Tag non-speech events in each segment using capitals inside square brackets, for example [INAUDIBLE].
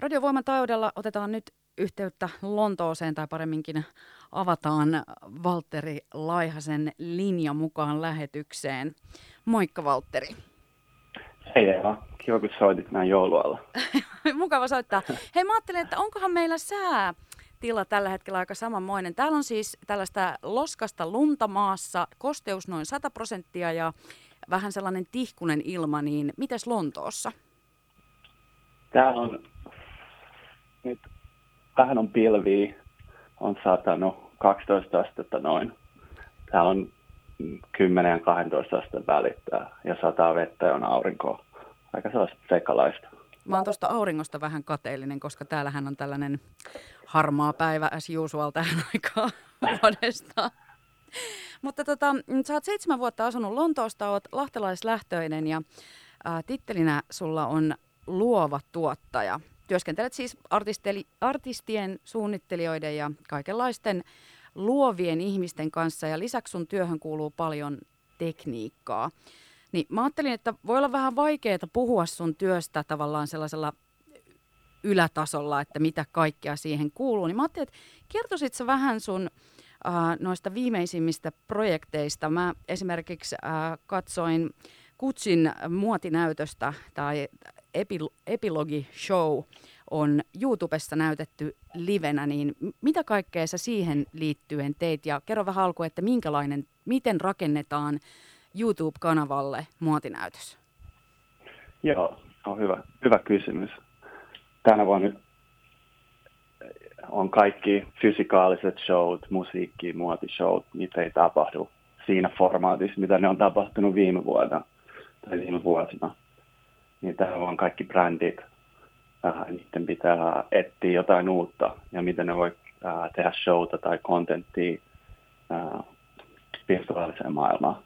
Radiovoiman taajuudella otetaan nyt yhteyttä Lontooseen tai paremminkin avataan Valtteri Laihasen linja mukaan lähetykseen. Moikka Valtteri. Hei Eva, kiva kun soitit näin joulualla. [LAUGHS] Mukava soittaa. Hei mä ajattelin, että onkohan meillä sää tila tällä hetkellä aika samanmoinen. Täällä on siis tällaista loskasta lunta maassa, kosteus noin 100 prosenttia ja vähän sellainen tihkunen ilma, niin mites Lontoossa? Täällä on nyt vähän on pilviä, on satanut 12 astetta noin. Täällä on 10 ja 12 asteen välittää ja sataa vettä ja on aurinkoa. Aika sellaista sekalaista. Mä oon tuosta auringosta vähän kateellinen, koska täällähän on tällainen harmaa päivä as usual tähän [LAUGHS] aikaan vuodesta. Mutta tota, sä oot seitsemän vuotta asunut Lontoosta, oot lahtelaislähtöinen ja ää, tittelinä sulla on luova tuottaja. Työskentelet siis artisteli, artistien, suunnittelijoiden ja kaikenlaisten luovien ihmisten kanssa ja lisäksi sun työhön kuuluu paljon tekniikkaa. Niin mä ajattelin, että voi olla vähän vaikeaa puhua sun työstä tavallaan sellaisella ylätasolla, että mitä kaikkea siihen kuuluu. Niin mä ajattelin, että kertoisit sä vähän sun äh, noista viimeisimmistä projekteista. Mä esimerkiksi äh, katsoin Kutsin muotinäytöstä tai epil- epilogi-show on YouTubessa näytetty livenä, niin mitä kaikkea sä siihen liittyen teit? Ja kerro vähän alkuun, että minkälainen, miten rakennetaan YouTube-kanavalle muotinäytös? Joo, on hyvä, hyvä kysymys. Tänä vuonna on kaikki fysikaaliset showt, musiikki, muotishowt, niitä ei tapahdu siinä formaatissa, mitä ne on tapahtunut viime vuonna tai viime vuosina. Niin täällä on kaikki brändit, äh, niiden pitää etsiä jotain uutta ja miten ne voi äh, tehdä showta tai kontenttia äh, virtuaaliseen maailmaan.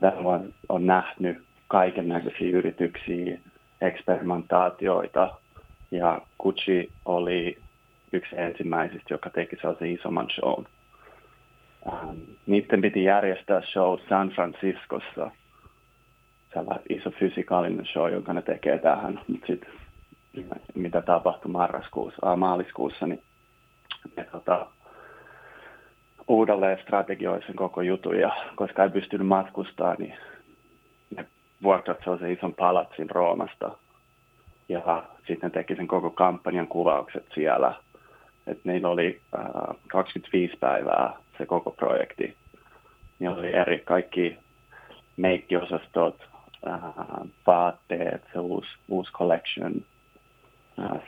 Täällä on, on nähnyt kaiken näköisiä yrityksiä, eksperimentaatioita ja Gucci oli yksi ensimmäisistä, joka teki sellaisen isomman shown. Ähm, niiden piti järjestää show San Franciscossa, sellainen iso fysikaalinen show, jonka ne tekee tähän. Mutta sitten mitä tapahtui marraskuussa, äh, maaliskuussa, niin ne tota, uudelleen strategioi sen koko jutun ja koska ei pystynyt matkustaa, niin ne vuokrat sellaisen ison palatsin Roomasta ja sitten teki sen koko kampanjan kuvaukset siellä. Et niillä oli äh, 25 päivää se koko projekti. Niillä oli eri kaikki meikkiosastot, vaatteet, se uusi, uusi collection, äh,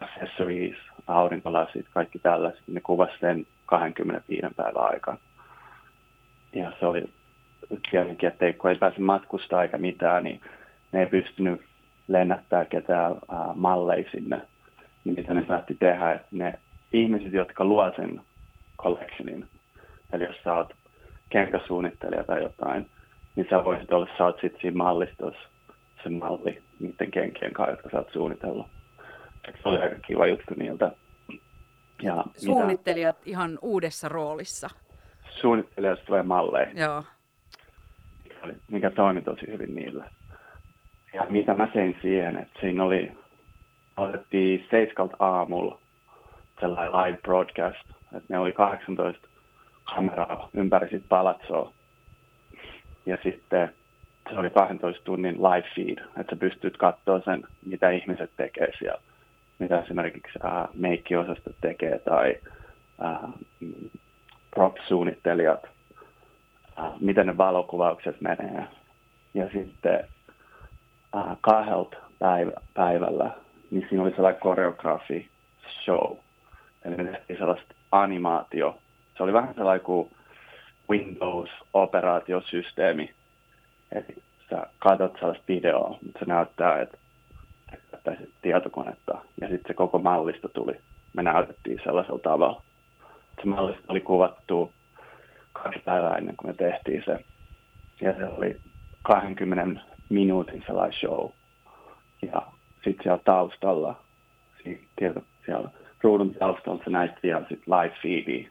accessories, aurinkolasit, kaikki tällaiset. Ne kuvasi sen 25 päivän aikaa. Ja se oli tietenkin, että kun ei pääse matkustaa eikä mitään, niin ne ei pystynyt lennättää ketään äh, malleja sinne. Niin mitä ne päätti tehdä, että ne ihmiset, jotka luo sen collectionin, eli jos sä oot kenkäsuunnittelija tai jotain, niin sä voisit olla, sä oot sitten siinä mallistossa se malli niiden kenkien kanssa, jotka sä oot suunnitellut. Se oli aika kiva juttu niiltä. Ja Suunnittelijat mitä... ihan uudessa roolissa. Suunnittelijat tulee malleja. Joo. Mikä toimi tosi hyvin niillä. Ja mitä mä tein siihen, että siinä oli, otettiin seiskalta aamulla sellainen live broadcast, että ne oli 18 kameraa ympäri sit palatsoa. Ja sitten se oli 12 tunnin live feed, että sä pystyt katsoa sen, mitä ihmiset tekee siellä mitä esimerkiksi äh, meikkiosastot tekee tai äh, prop-suunnittelijat, äh, miten ne valokuvaukset menee. Ja sitten äh, kahdelta päivä, päivällä, niin siinä oli sellainen koreografi show. Eli sellaista animaatio. Se oli vähän sellainen kuin Windows-operaatiosysteemi. Eli sä katsot sellaista videoa, mutta se näyttää, että käyttäisi tietokonetta. Ja sitten se koko mallisto tuli. Me näytettiin sellaisella tavalla. Se mallisto oli kuvattu kaksi päivää ennen kuin me tehtiin se. Ja se oli 20 minuutin sellainen show. Ja sitten siellä taustalla, tieto, siellä ruudun taustalla se näytti vielä sit live feedia.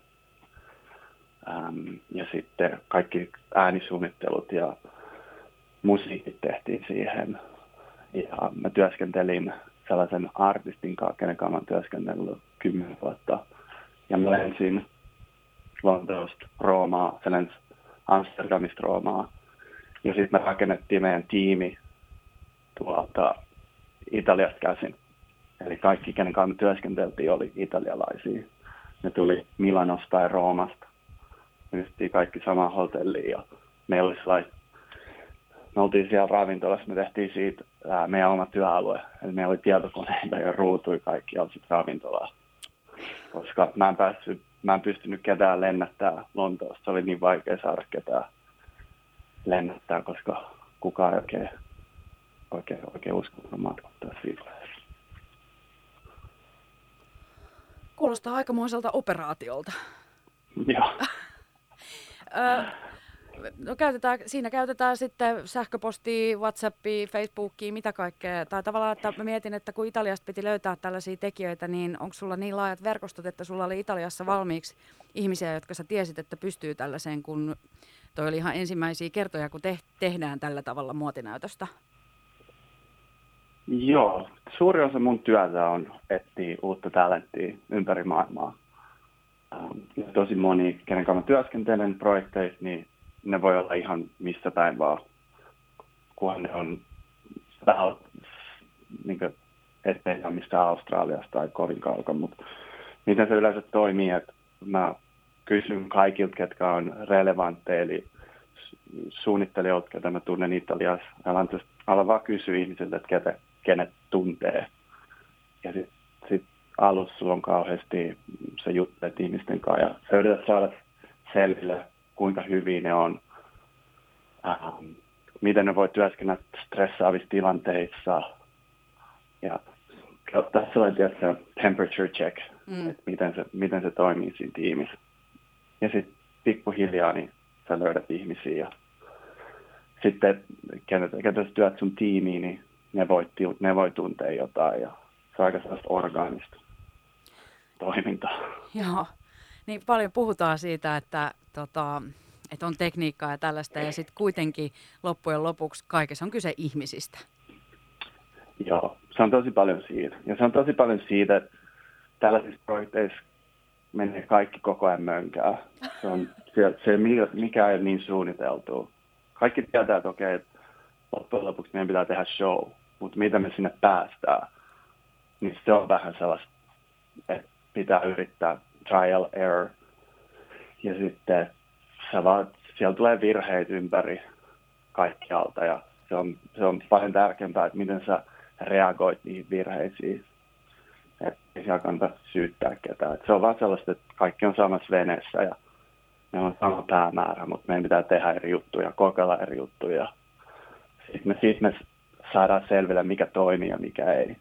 Um, ja sitten kaikki äänisuunnittelut ja musiikit tehtiin siihen ja mä työskentelin sellaisen artistin kanssa, kenen kanssa olen työskennellyt kymmenen vuotta. Ja mä lensin Lontoosta Roomaa, se lensi Amsterdamista Roomaa. Ja sitten me rakennettiin meidän tiimi tuolta Italiasta käsin. Eli kaikki, kenen kanssa me työskenteltiin, oli italialaisia. Ne tuli Milanosta ja Roomasta. Me kaikki samaan hotelliin ja meillä oli sellainen me oltiin siellä ravintolassa, me tehtiin siitä ää, meidän oma työalue. Eli meillä oli tietokoneita ja ruutui kaikki sitten ravintolaa. Koska mä en, päässyt, mä en pystynyt ketään lennättää Lontoosta. Se oli niin vaikea saada ketään lennättää, koska kukaan ei oikein, oikein, oikein uskonut matkuttaa siitä Kuulostaa aikamoiselta operaatiolta. Joo. [LAUGHS] No käytetään, siinä käytetään sitten sähköpostia, Whatsappia, Facebookia, mitä kaikkea. Tai tavallaan, että mä mietin, että kun Italiasta piti löytää tällaisia tekijöitä, niin onko sulla niin laajat verkostot, että sulla oli Italiassa valmiiksi ihmisiä, jotka sä tiesit, että pystyy tällaiseen, kun toi oli ihan ensimmäisiä kertoja, kun te- tehdään tällä tavalla muotinäytöstä? Joo, suuri osa mun työtä on etsiä uutta talenttia ympäri maailmaa. Ähm, tosi moni, kenen kanssa työskentelen projekteissa, niin ne voi olla ihan missä päin vaan, kunhan ne on niin kuin, ettei Australiasta tai kovin kaukana, mutta miten se yleensä toimii, että mä kysyn kaikilta, ketkä on relevantteja, eli suunnittelijoilta, ketä mä tunnen Italiassa, alan, alan vaan kysyä ihmisiltä, että ketä, kenet tuntee. Ja sitten sit alussa sulla on kauheasti se juttelet ihmisten kanssa ja sä yrität saada selville, kuinka hyvin ne on, ähm, miten ne voi työskennellä stressaavissa tilanteissa. Ja tässä on tietysti temperature check, mm. että miten se, miten se toimii siinä tiimissä. Ja sitten pikkuhiljaa niin sä löydät ihmisiä ja sitten ketä sä työt sun tiimiin, niin ne voi, ne voi tuntea jotain ja se on aika sellaista orgaanista toimintaa. Joo, niin paljon puhutaan siitä, että tota, että on tekniikkaa ja tällaista, ja sitten kuitenkin loppujen lopuksi kaikessa on kyse ihmisistä. Joo, se on tosi paljon siitä. Ja se on tosi paljon siitä, että tällaisissa projekteissa menee kaikki koko ajan mönkää. Se, on, [LAUGHS] se, se mikä ei ole niin suunniteltu. Kaikki tietää, että okei, että loppujen lopuksi meidän pitää tehdä show, mutta mitä me sinne päästään, niin se on vähän sellaista, että pitää yrittää trial error. Ja sitten sä vaan, siellä tulee virheitä ympäri kaikkialta ja se on, se on paljon tärkeämpää, että miten sä reagoit niihin virheisiin. Että ei siellä kannata syyttää ketään. Et se on vaan sellaista, että kaikki on samassa veneessä ja ne on sama päämäärä, mutta meidän pitää tehdä eri juttuja, kokeilla eri juttuja. Sitten me, sit me saadaan selville, mikä toimii ja mikä ei.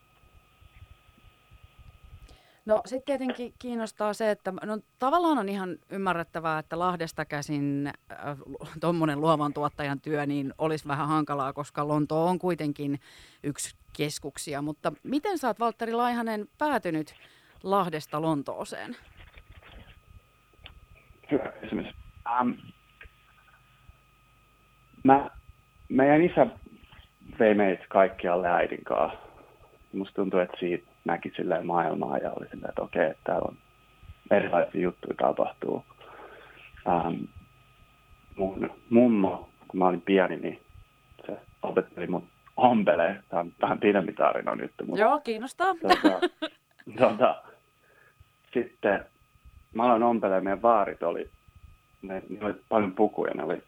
No sitten tietenkin kiinnostaa se, että no, tavallaan on ihan ymmärrettävää, että Lahdesta käsin äh, tuommoinen luovan tuottajan työ niin olisi vähän hankalaa, koska Lonto on kuitenkin yksi keskuksia. Mutta miten sä oot, Valtteri Laihanen, päätynyt Lahdesta Lontooseen? Hyvä kysymys. Um, mä, meidän isä vei meitä kaikkialle äidin kanssa. Musta tuntuu, että siitä näki silleen maailmaa ja oli silleen, että okei, että täällä on erilaisia juttuja tapahtuu. Ähm, mun mummo, kun mä olin pieni, niin se opetteli mun ompelee. Tämä on vähän pidempi tarina nyt. Mutta, Joo, kiinnostaa. [LAUGHS] Tuota, tuota, sitten mä aloin ompelee, meidän vaarit oli, ne, ne oli paljon pukuja, ne oli,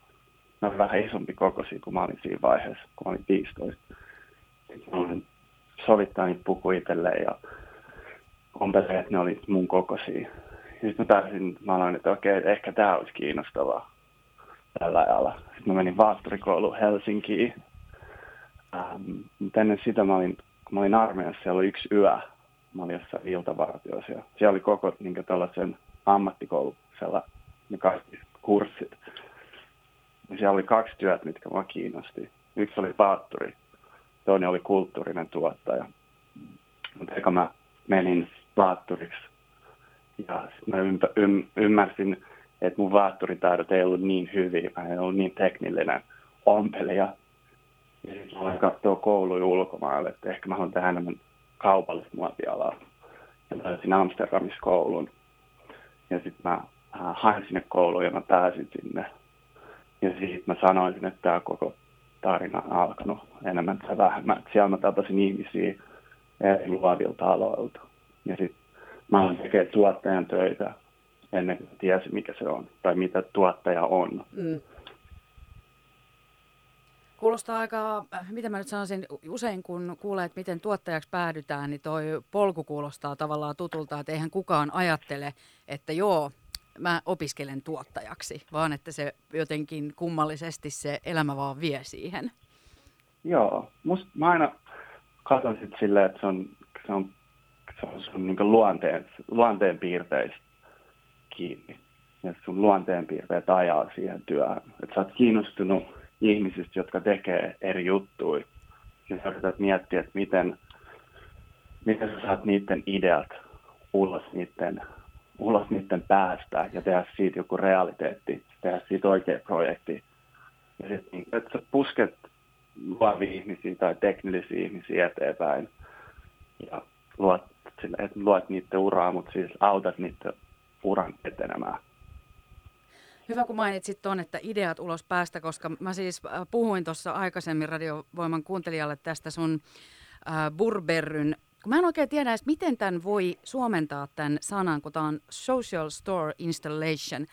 ne oli vähän isompi kokoisia kuin mä olin siinä vaiheessa, kun mä olin 15. Sitten mä olin sovittaa niitä puku itselleen ja ompelee, että ne oli mun kokoisia. Sitten mä pääsin, mä aloin, että okei, että ehkä tämä olisi kiinnostavaa tällä ajalla. Sitten mä menin vaatturikouluun Helsinkiin. Ähm, mutta ennen sitä mä olin, kun mä olin armeijassa, siellä oli yksi yö. Mä olin jossain iltavartioissa ja siellä oli koko niin tällaisen ammattikoulu, siellä ne kaikki kurssit. Ja siellä oli kaksi työtä, mitkä mua kiinnosti. Yksi oli vaatturi toinen oli kulttuurinen tuottaja. Mutta eka mä menin vaatturiksi ja mä ympä, ym, ymmärsin, että mun vaatturitaidot ei ollut niin hyviä, mä en ollut niin teknillinen ompelija. Ja sitten mä aloin katsoa kouluja ulkomaille, että ehkä mä haluan tehdä enemmän kaupallista muotialaa. Ja löysin Amsterdamissa koulun. Ja sitten mä äh, hain sinne kouluun ja mä pääsin sinne. Ja siitä mä sanoisin, että tämä koko tarina alkanut enemmän tai vähemmän. Siellä mä tapasin ihmisiä eri luovilta aloilta. Ja sitten mä aloin tekemään tuottajan töitä ennen kuin tiesin, mikä se on tai mitä tuottaja on. Mm. Kuulostaa aika, mitä mä nyt sanoisin, usein kun kuulee, että miten tuottajaksi päädytään, niin toi polku kuulostaa tavallaan tutulta, että eihän kukaan ajattele, että joo, mä opiskelen tuottajaksi, vaan että se jotenkin kummallisesti se elämä vaan vie siihen. Joo, musta mä aina katson sit silleen, että se on, se on, se on sun niin luonteen, luonteen piirteistä kiinni. Ja sun luonteen piirteet ajaa siihen työhön. Että sä oot kiinnostunut ihmisistä, jotka tekee eri juttuja. Ja sä yrität miettiä, että miten, miten sä saat niiden ideat ulos niiden ulos niiden päästä ja tehdä siitä joku realiteetti, tehdä siitä oikea projekti. Ja sitten, niin, että sä pusket luovia ihmisiä tai teknillisiä ihmisiä eteenpäin ja luot, että luot niiden uraa, mutta siis autat niiden uran etenemään. Hyvä, kun mainitsit tuon, että ideat ulos päästä, koska mä siis äh, puhuin tuossa aikaisemmin radiovoiman kuuntelijalle tästä sun äh, Burberryn mä en oikein tiedä edes, miten tämän voi suomentaa tämän sanan, kun tämä on social store installation.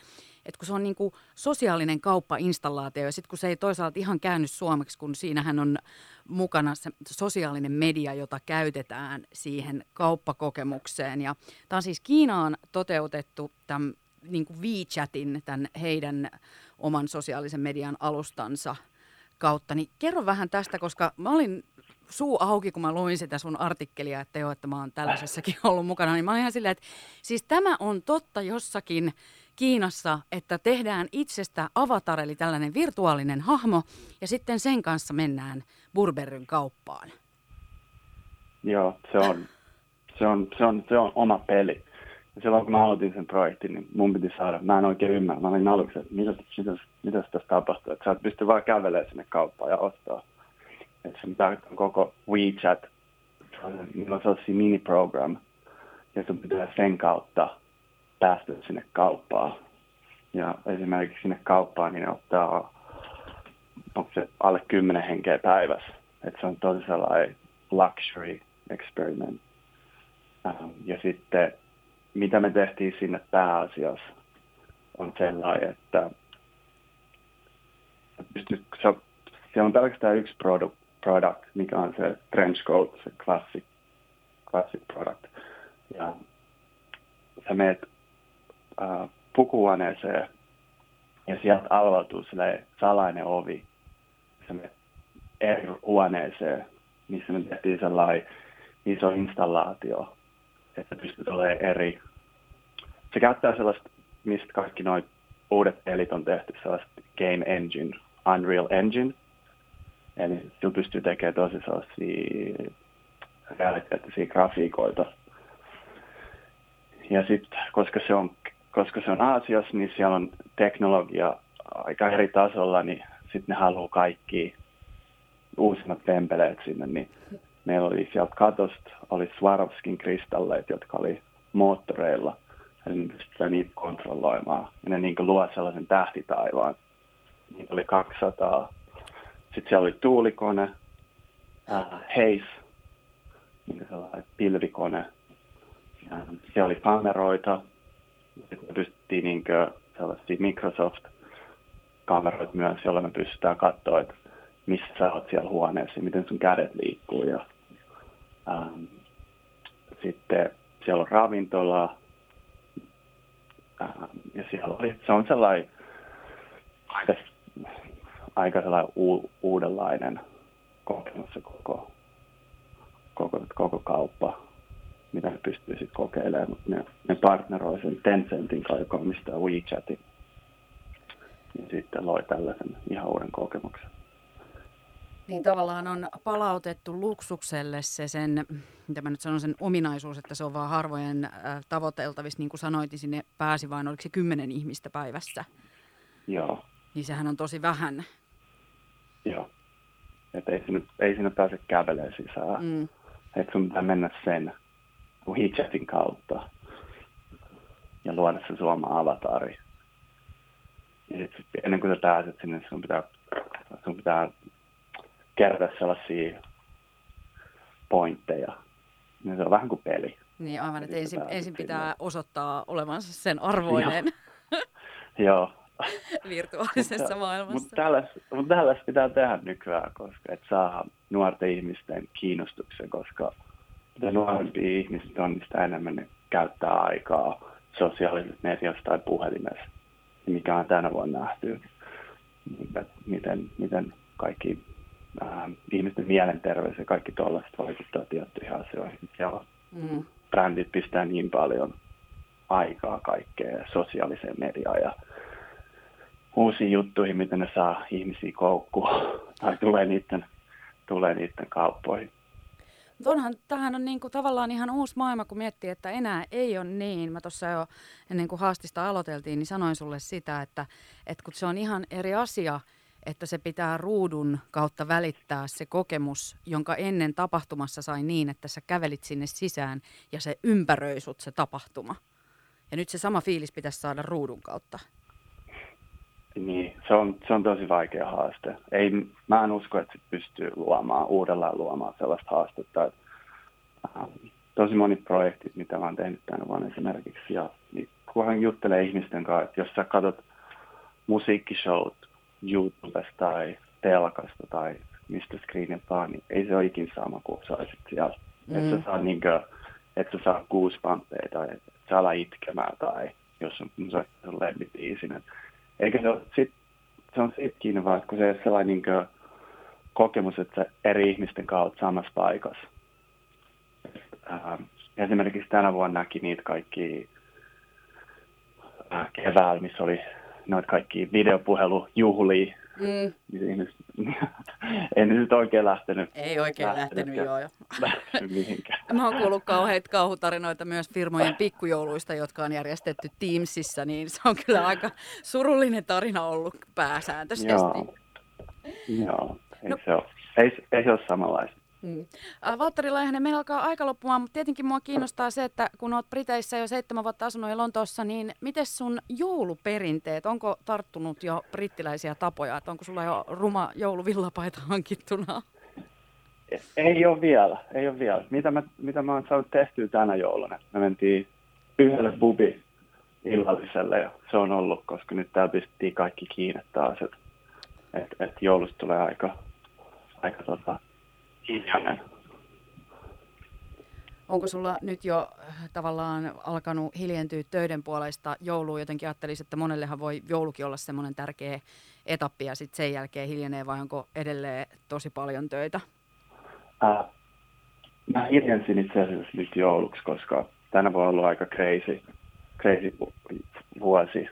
Että kun se on niin kuin sosiaalinen kauppainstallaatio ja sitten kun se ei toisaalta ihan käynyt suomeksi, kun siinähän on mukana se sosiaalinen media, jota käytetään siihen kauppakokemukseen. Ja tämä on siis Kiinaan toteutettu tämän niin kuin WeChatin, tämän heidän oman sosiaalisen median alustansa kautta. Niin kerro vähän tästä, koska mä olin suu auki, kun mä luin sitä sun artikkelia, että joo, että mä oon tällaisessakin [LAUGHS] ollut mukana, niin mä olin ihan silleen, että siis tämä on totta jossakin Kiinassa, että tehdään itsestä avatar, eli tällainen virtuaalinen hahmo, ja sitten sen kanssa mennään Burberryn kauppaan. Joo, se on, se on, se on, se on oma peli. Ja silloin kun mä aloitin sen projektin, niin mun piti saada, mä en oikein ymmärrä, mä olin aluksi, että mitä, mitä, mitä tässä tapahtuu, että sä et pysty vaan kävelemään sinne kauppaan ja ostaa että sun tarkoittaa koko WeChat, niillä on sellaisia mini-program, ja sun pitää sen kautta päästä sinne kauppaan. Ja esimerkiksi sinne kauppaan niin ottaa, onko se alle 10 henkeä päivässä. Että se on tosi sellainen luxury experiment. Um, ja sitten mitä me tehtiin sinne pääasiassa on sellainen, että pystyt, se, on pelkästään yksi produkt, product, mikä on se trench coat, se classic, classic product. Ja sä meet äh, pukuhuoneeseen ja sieltä avautuu salainen ovi. Sä meet eri huoneeseen, missä me tehtiin sellainen iso installaatio, että pystyt olemaan eri. Se käyttää sellaista, mistä kaikki nuo uudet pelit on tehty, sellaista game engine, Unreal Engine – Eli sillä pystyy tekemään tosi sellaisia realiteettisia grafiikoita. Ja sitten, koska se on koska se on Aasiassa, niin siellä on teknologia aika eri tasolla, niin sitten ne haluaa kaikki uusimmat tempeleet sinne, niin meillä oli sieltä katosta, oli Swarovskin kristalleet, jotka oli moottoreilla, eli ne pystytään niitä kontrolloimaan, ja ne niin luo sellaisen tähtitaivaan. Niitä oli 200 sitten siellä oli tuulikone, äh, pilvikone. Ja siellä oli kameroita. Sitten pystyttiin niin sellaisia Microsoft-kameroita myös, joilla me pystytään katsoa, että missä sä oot siellä huoneessa miten sun kädet liikkuu. Ja, ähm, sitten siellä on ravintola. Ähm, ja siellä oli, se on sellainen aika u- uudenlainen kokemus se koko, koko, koko kauppa, mitä ne pystyy sitten kokeilemaan. Mutta ne, ne partneroi sen Tencentin kanssa, joka omistaa WeChatin. Ja sitten loi tällaisen ihan uuden kokemuksen. Niin tavallaan on palautettu luksukselle se sen, mitä mä nyt sanon, sen ominaisuus, että se on vaan harvojen äh, tavoiteltavissa, niin kuin sanoit, niin sinne pääsi vain, oliko se kymmenen ihmistä päivässä? Joo. Niin sehän on tosi vähän. Joo. Että ei sinne, ei sinne pääse kävelemään sisään. Mm. että sun pitää mennä sen WeChatin kautta ja luoda se Suoma avatari. Ja sit, ennen kuin sä pääset sinne, sun pitää, sun pitää kerätä sellaisia pointteja. Niin se on vähän kuin peli. Niin aivan, että ensin, ensin pitää osoittaa olevansa sen arvoinen. Joo. [LAUGHS] virtuaalisessa mutta, maailmassa. Mutta tällaista, mut tällaista pitää tehdä nykyään, koska et saa nuorten ihmisten kiinnostuksen, koska mitä nuorempia ihmiset on, niin sitä enemmän ne käyttää aikaa sosiaalisessa mediassa tai puhelimessa, mikä on tänä vuonna nähty, miten, miten kaikki äh, ihmisten mielenterveys ja kaikki tuollaiset vaikuttaa tiettyihin asioihin. Ja mm. brändit pistää niin paljon aikaa kaikkeen sosiaaliseen mediaan ja uusiin juttuihin, miten ne saa ihmisiä koukkua tai tulee niiden, tulee niiden kauppoihin. Onhan, tämähän on niin kuin tavallaan ihan uusi maailma, kun miettii, että enää ei ole niin. Mä tuossa jo ennen kuin haastista aloiteltiin, niin sanoin sulle sitä, että, että kun se on ihan eri asia, että se pitää ruudun kautta välittää se kokemus, jonka ennen tapahtumassa sai niin, että sä kävelit sinne sisään ja se ympäröi sut se tapahtuma. Ja nyt se sama fiilis pitäisi saada ruudun kautta. Niin, se on, se on tosi vaikea haaste. Ei, mä en usko, että pystyy luomaan, uudelleen luomaan sellaista haastetta. Että, ähm, tosi moni projektit, mitä mä oon tehnyt tänä vuonna esimerkiksi, ja niin, kunhan juttelee ihmisten kanssa, että jos sä katsot musiikkishowt YouTubesta tai telkasta tai mistä screenit vaan, niin ei se ole ikin sama kuin sä olisit siellä. Mm. Että sä saa niinkö, että sä saa goosebumpeja tai että sä ala itkemään tai jos on, on, lempibiisin. Eikä se ole, sit, se on siitä kiinni vaan, kun se on sellainen niin kuin, kokemus, että eri ihmisten kautta samassa paikassa. Ähm, esimerkiksi tänä vuonna näki niitä kaikki äh, keväällä, missä oli noita kaikki videopuhelujuhlia. Mm. en [LAUGHS] nyt oikein lähtenyt. Ei oikein lähtenyt, lähtenyt joo. jo. [LAUGHS] mihinkään. Mä oon kuullut kauheita kauhutarinoita myös firmojen pikkujouluista, jotka on järjestetty Teamsissa, niin se on kyllä aika surullinen tarina ollut pääsääntöisesti. Joo, joo. Ei, no. se ole, ei, ei se ole samanlaista. Mm. Valtteri Laihanen, meillä alkaa aika loppumaan, mutta tietenkin mua kiinnostaa se, että kun olet Briteissä jo seitsemän vuotta asunut ja Lontoossa, niin miten sun jouluperinteet, onko tarttunut jo brittiläisiä tapoja, että onko sulla jo ruma jouluvillapaita [LAUGHS] hankittuna? Ei ole vielä, ei ole vielä. Mitä mä, mitä mä oon saanut tehtyä tänä jouluna? Me mentiin yhdelle bubi illalliselle ja se on ollut, koska nyt täällä pistettiin kaikki kiinni taas, että et, et joulusta tulee aika, aika tota, hiljainen. Onko sulla nyt jo äh, tavallaan alkanut hiljentyä töiden puolesta jouluun? Jotenkin ajattelisin, että monellehan voi joulukin olla semmoinen tärkeä etappi ja sitten sen jälkeen hiljenee vai onko edelleen tosi paljon töitä? Äh, mä hiljensin itse asiassa nyt jouluksi, koska tänä on ollut aika crazy, crazy vuosi,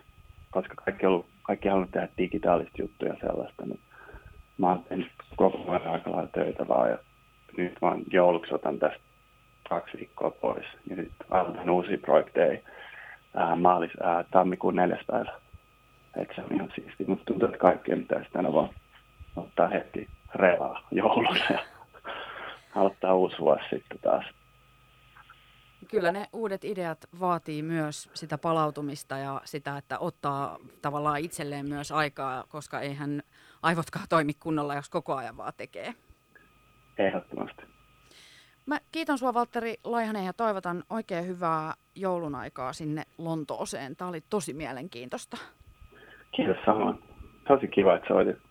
koska kaikki, on ollut, kaikki halunnut tehdä digitaalista juttuja sellaista. Niin mä oon tehnyt koko ajan aika lailla töitä vaan ja nyt vaan jouluksi otan tästä kaksi viikkoa pois ja sitten aloitan uusia projekteja ää, maalis, ää, tammikuun neljäs päivä. Et se on ihan siisti, mutta tuntuu, että kaikkea pitäisi tänä vaan ottaa heti revaa jouluna ja [LAUGHS] aloittaa uusi vuosi sitten taas. Kyllä ne uudet ideat vaatii myös sitä palautumista ja sitä, että ottaa tavallaan itselleen myös aikaa, koska eihän aivotkaan toimi kunnolla, jos koko ajan vaan tekee. Ehdottomasti. Mä kiitän sua Valtteri Laihanen ja toivotan oikein hyvää joulun aikaa sinne Lontooseen. Tämä oli tosi mielenkiintoista. Kiitos samoin. Tosi kiva, että soitit.